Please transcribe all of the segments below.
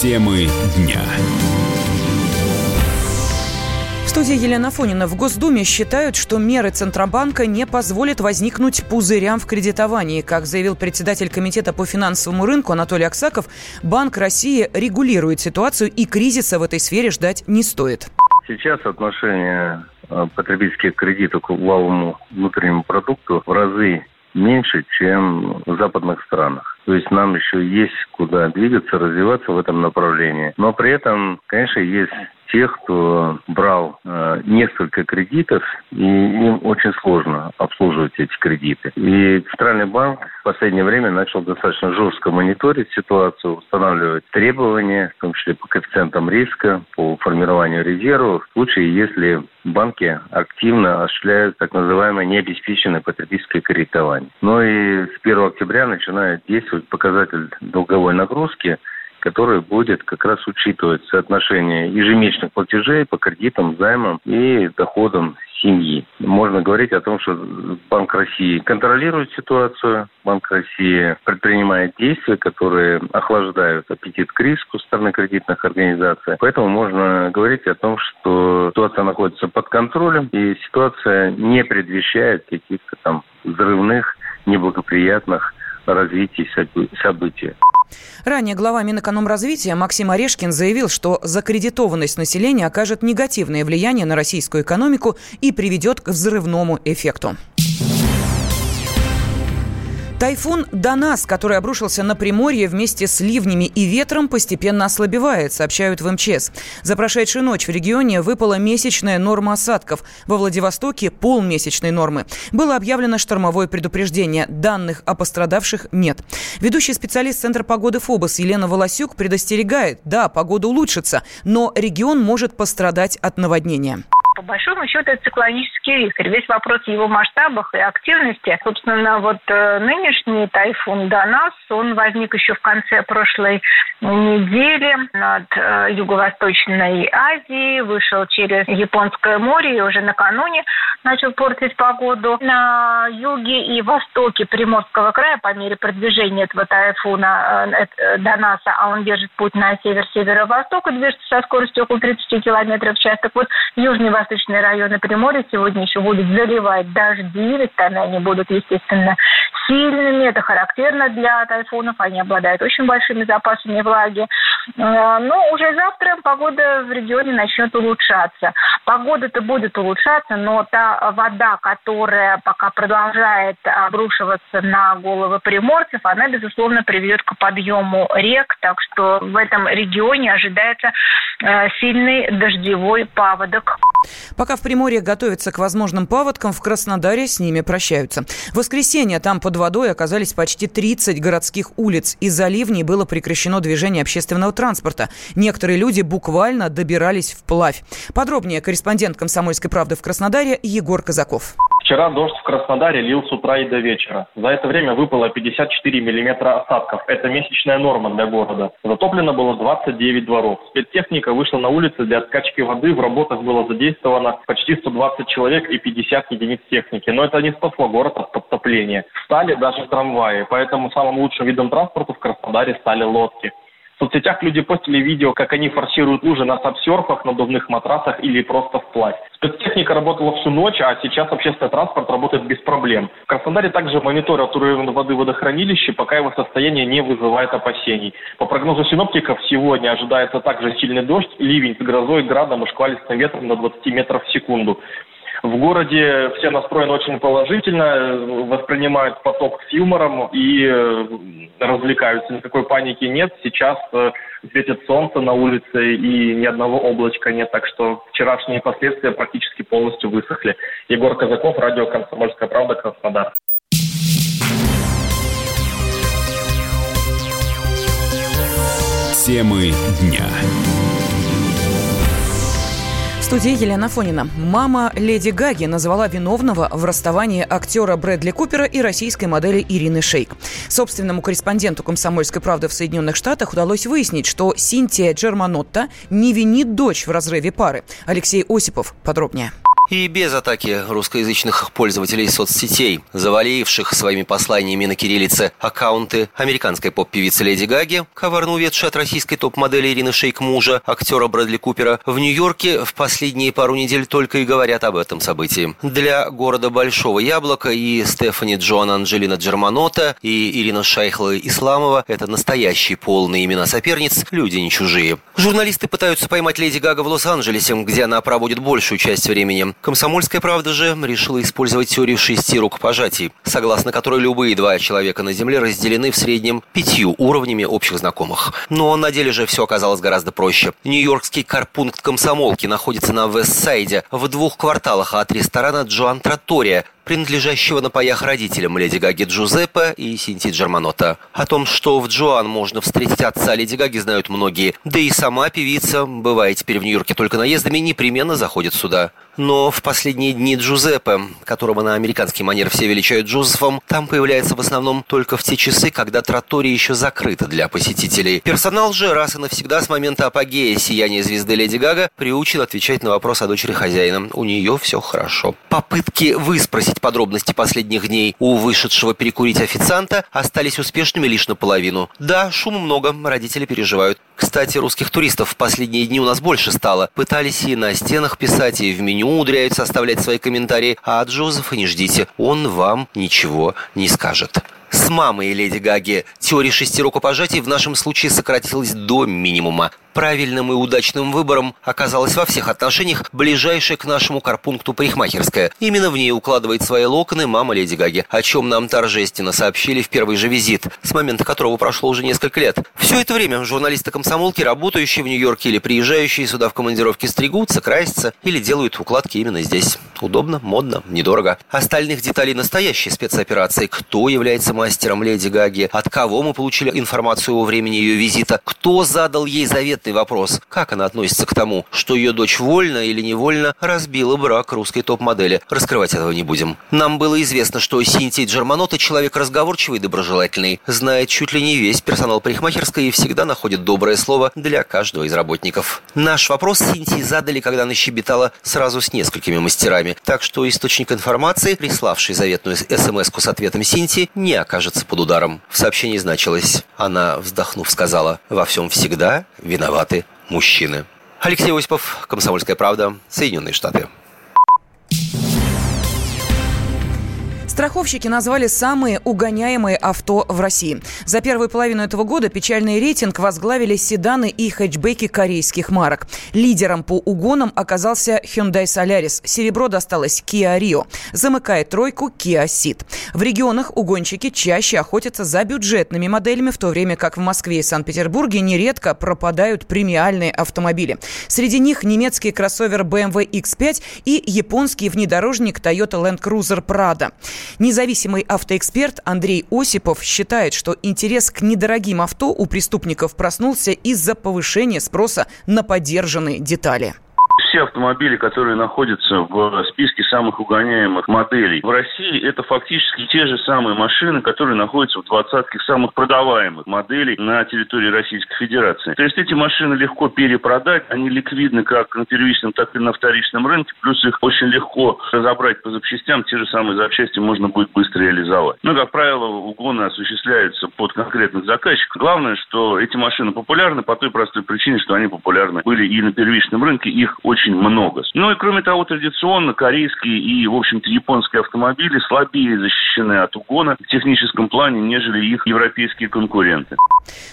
Темы дня. В студии Елена Фонина. В Госдуме считают, что меры Центробанка не позволят возникнуть пузырям в кредитовании. Как заявил председатель Комитета по финансовому рынку Анатолий Аксаков, Банк России регулирует ситуацию и кризиса в этой сфере ждать не стоит. Сейчас отношение э, потребительских кредитов к валовому внутреннему продукту в разы меньше, чем в западных странах. То есть нам еще есть куда двигаться, развиваться в этом направлении. Но при этом, конечно, есть тех, кто брал э, несколько кредитов, и им очень сложно обслуживать эти кредиты. И Центральный банк в последнее время начал достаточно жестко мониторить ситуацию, устанавливать требования, в том числе по коэффициентам риска, по формированию резервов, в случае, если банки активно осуществляют так называемое необеспеченное потребительское кредитование. Но и с 1 октября начинает действовать показатель долговой нагрузки – который будет как раз учитывать соотношение ежемесячных платежей по кредитам, займам и доходам семьи. Можно говорить о том, что Банк России контролирует ситуацию, Банк России предпринимает действия, которые охлаждают аппетит к риску стороны кредитных организаций. Поэтому можно говорить о том, что ситуация находится под контролем, и ситуация не предвещает каких-то там взрывных, неблагоприятных развитий событий. Ранее глава Минэкономразвития Максим Орешкин заявил, что закредитованность населения окажет негативное влияние на российскую экономику и приведет к взрывному эффекту. Тайфун Данас, который обрушился на Приморье вместе с ливнями и ветром, постепенно ослабевает, сообщают в МЧС. За прошедшую ночь в регионе выпала месячная норма осадков. Во Владивостоке – полмесячной нормы. Было объявлено штормовое предупреждение. Данных о пострадавших нет. Ведущий специалист Центра погоды ФОБОС Елена Волосюк предостерегает. Да, погода улучшится, но регион может пострадать от наводнения по большому счету это циклонический риск. Весь вопрос в его масштабах и активности. Собственно, вот э, нынешний тайфун Данас, он возник еще в конце прошлой недели над э, Юго-Восточной Азией, вышел через Японское море и уже накануне начал портить погоду. На юге и востоке Приморского края по мере продвижения этого тайфуна э, э Данаса, а он держит путь на север-северо-восток и движется со скоростью около 30 км в час. Так вот, южный восточные районы Приморья сегодня еще будут заливать дожди, местами они будут, естественно, сильными. Это характерно для тайфунов. Они обладают очень большими запасами влаги. Э, но уже завтра погода в регионе начнет улучшаться. Погода-то будет улучшаться, но та вода, которая пока продолжает обрушиваться на головы приморцев, она, безусловно, приведет к подъему рек. Так что в этом регионе ожидается э, сильный дождевой паводок. Пока в Приморье готовятся к возможным паводкам, в Краснодаре с ними прощаются. В воскресенье там под водой оказались почти 30 городских улиц. Из-за ливней было прекращено движение общественного транспорта. Некоторые люди буквально добирались вплавь. Подробнее корреспондент «Комсомольской правды» в Краснодаре Егор Казаков. Вчера дождь в Краснодаре лил с утра и до вечера. За это время выпало 54 миллиметра осадков. Это месячная норма для города. Затоплено было 29 дворов. Спецтехника вышла на улицы для откачки воды. В работах было задействовано почти 120 человек и 50 единиц техники. Но это не спасло город от подтопления. Встали даже трамваи. Поэтому самым лучшим видом транспорта в Краснодаре стали лодки. В соцсетях люди постили видео, как они форсируют лужи на сапсерфах, надувных матрасах или просто вплавь. Спецтехника работала всю ночь, а сейчас общественный транспорт работает без проблем. В Краснодаре также мониторят уровень воды в водохранилище, пока его состояние не вызывает опасений. По прогнозу синоптиков, сегодня ожидается также сильный дождь, ливень с грозой, градом и шквалистым ветром до 20 метров в секунду. В городе все настроены очень положительно, воспринимают поток с юмором и э, развлекаются. Никакой паники нет. Сейчас э, светит солнце на улице и ни одного облачка нет. Так что вчерашние последствия практически полностью высохли. Егор Казаков, радио «Комсомольская правда», Краснодар. Темы дня студии Елена Фонина. Мама Леди Гаги назвала виновного в расставании актера Брэдли Купера и российской модели Ирины Шейк. Собственному корреспонденту «Комсомольской правды» в Соединенных Штатах удалось выяснить, что Синтия Джерманотта не винит дочь в разрыве пары. Алексей Осипов подробнее. И без атаки русскоязычных пользователей соцсетей, заваливших своими посланиями на кириллице аккаунты американской поп-певицы Леди Гаги, коварно уведшей от российской топ-модели Ирины Шейк мужа, актера Брэдли Купера, в Нью-Йорке в последние пару недель только и говорят об этом событии. Для города Большого Яблока и Стефани Джоан Анджелина Джерманота и Ирина Шайхла Исламова – это настоящие полные имена соперниц, люди не чужие. Журналисты пытаются поймать Леди Гага в Лос-Анджелесе, где она проводит большую часть времени. Комсомольская правда же решила использовать теорию шести рукопожатий, согласно которой любые два человека на Земле разделены в среднем пятью уровнями общих знакомых. Но на деле же все оказалось гораздо проще. Нью-Йоркский карпункт комсомолки находится на Вестсайде, в двух кварталах от ресторана Джоан Тратория, принадлежащего на паях родителям Леди Гаги Джузеппе и Синти Джерманота. О том, что в Джоан можно встретить отца Леди Гаги, знают многие. Да и сама певица, бывая теперь в Нью-Йорке только наездами, непременно заходит сюда. Но в последние дни Джузеппе, которого на американский манер все величают Джозефом, там появляется в основном только в те часы, когда тротория еще закрыта для посетителей. Персонал же раз и навсегда с момента апогея сияния звезды Леди Гага приучен отвечать на вопрос о дочери хозяина. У нее все хорошо. Попытки выспросить узнать подробности последних дней у вышедшего перекурить официанта остались успешными лишь наполовину. Да, шума много, родители переживают. Кстати, русских туристов в последние дни у нас больше стало. Пытались и на стенах писать, и в меню умудряются оставлять свои комментарии. А от Джозефа не ждите, он вам ничего не скажет. С мамой Леди Гаги теория шести рукопожатий в нашем случае сократилась до минимума правильным и удачным выбором оказалась во всех отношениях ближайшая к нашему карпункту парикмахерская. Именно в ней укладывает свои локоны мама Леди Гаги, о чем нам торжественно сообщили в первый же визит, с момента которого прошло уже несколько лет. Все это время журналисты-комсомолки, работающие в Нью-Йорке или приезжающие сюда в командировки, стригутся, красятся или делают укладки именно здесь. Удобно, модно, недорого. Остальных деталей настоящей спецоперации, кто является мастером Леди Гаги, от кого мы получили информацию о времени ее визита, кто задал ей заветный ответный вопрос, как она относится к тому, что ее дочь вольно или невольно разбила брак русской топ-модели. Раскрывать этого не будем. Нам было известно, что Синтия Джерманота человек разговорчивый и доброжелательный, знает чуть ли не весь персонал парикмахерской и всегда находит доброе слово для каждого из работников. Наш вопрос Синтии задали, когда она щебетала сразу с несколькими мастерами, так что источник информации, приславший заветную смс с ответом Синтии, не окажется под ударом. В сообщении значилось, она, вздохнув, сказала, «Во всем всегда виноваты мужчины. Алексей Осипов, Комсомольская правда, Соединенные Штаты. Страховщики назвали самые угоняемые авто в России. За первую половину этого года печальный рейтинг возглавили седаны и хэтчбеки корейских марок. Лидером по угонам оказался Hyundai Solaris. Серебро досталось Kia Rio. Замыкает тройку Kia Ceed. В регионах угонщики чаще охотятся за бюджетными моделями, в то время как в Москве и Санкт-Петербурге нередко пропадают премиальные автомобили. Среди них немецкий кроссовер BMW X5 и японский внедорожник Toyota Land Cruiser Prado. Независимый автоэксперт Андрей Осипов считает, что интерес к недорогим авто у преступников проснулся из-за повышения спроса на подержанные детали все автомобили, которые находятся в списке самых угоняемых моделей в России, это фактически те же самые машины, которые находятся в двадцатке самых продаваемых моделей на территории Российской Федерации. То есть эти машины легко перепродать, они ликвидны как на первичном, так и на вторичном рынке, плюс их очень легко разобрать по запчастям, те же самые запчасти можно будет быстро реализовать. Но, как правило, угоны осуществляются под конкретных заказчиков. Главное, что эти машины популярны по той простой причине, что они популярны были и на первичном рынке, их очень очень много. Ну и кроме того, традиционно корейские и, в общем-то, японские автомобили слабее защищены от угона в техническом плане, нежели их европейские конкуренты.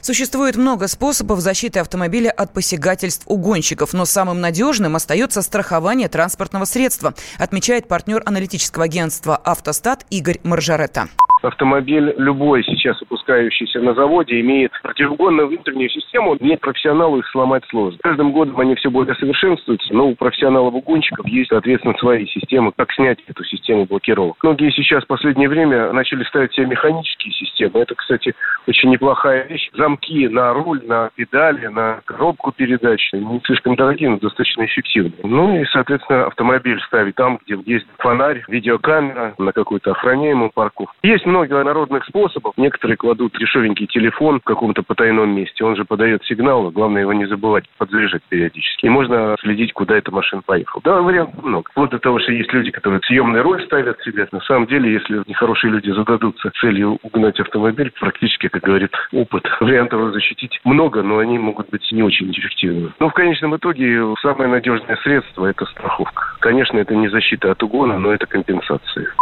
Существует много способов защиты автомобиля от посягательств угонщиков, но самым надежным остается страхование транспортного средства, отмечает партнер аналитического агентства «Автостат» Игорь Маржаретта автомобиль любой сейчас выпускающийся на заводе имеет противоугонную внутреннюю систему. Нет профессионалу их сломать сложно. Каждым годом они все более совершенствуются, но у профессионалов-угонщиков есть, соответственно, свои системы, как снять эту систему блокировок. Многие сейчас в последнее время начали ставить себе механические системы. Это, кстати, очень неплохая вещь. Замки на руль, на педали, на коробку передач не слишком дорогие, но достаточно эффективные. Ну и, соответственно, автомобиль ставить там, где есть фонарь, видеокамера на какую-то охраняемую парковку. Есть много народных способов. Некоторые кладут дешевенький телефон в каком-то потайном месте. Он же подает сигнал, главное его не забывать подзаряжать периодически. И можно следить, куда эта машина поехала. Да, вариантов много. Вплоть до того, что есть люди, которые съемный роль ставят себе. На самом деле, если нехорошие люди зададутся целью угнать автомобиль, практически, как говорит опыт, вариантов защитить много, но они могут быть не очень эффективными. Но в конечном итоге самое надежное средство – это страховка. Конечно, это не защита от угона, но это компенсация.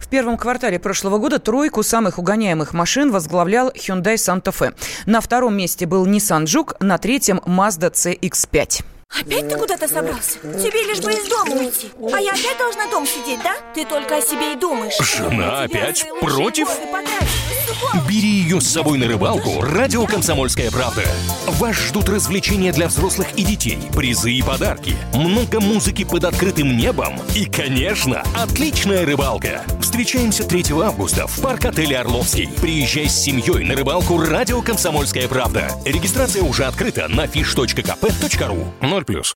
В первом квартале прошлого года тройку самых угоняемых машин возглавлял Hyundai Santa Fe. На втором месте был Nissan Juke, на третьем Mazda CX-5. Опять ты куда-то собрался? Тебе лишь бы из дома уйти. А я опять должна дома сидеть, да? Ты только о себе и думаешь. Жена опять против? Бери ее с собой на рыбалку. Радио «Комсомольская правда» Вас ждут развлечения для взрослых и детей Призы и подарки Много музыки под открытым небом И, конечно, отличная рыбалка. Встречаемся 3 августа в парк-отеле «Орловский» Приезжай с семьей на рыбалку «Радио «Комсомольская правда» Регистрация уже открыта на fish.kp.ru Renault Plus.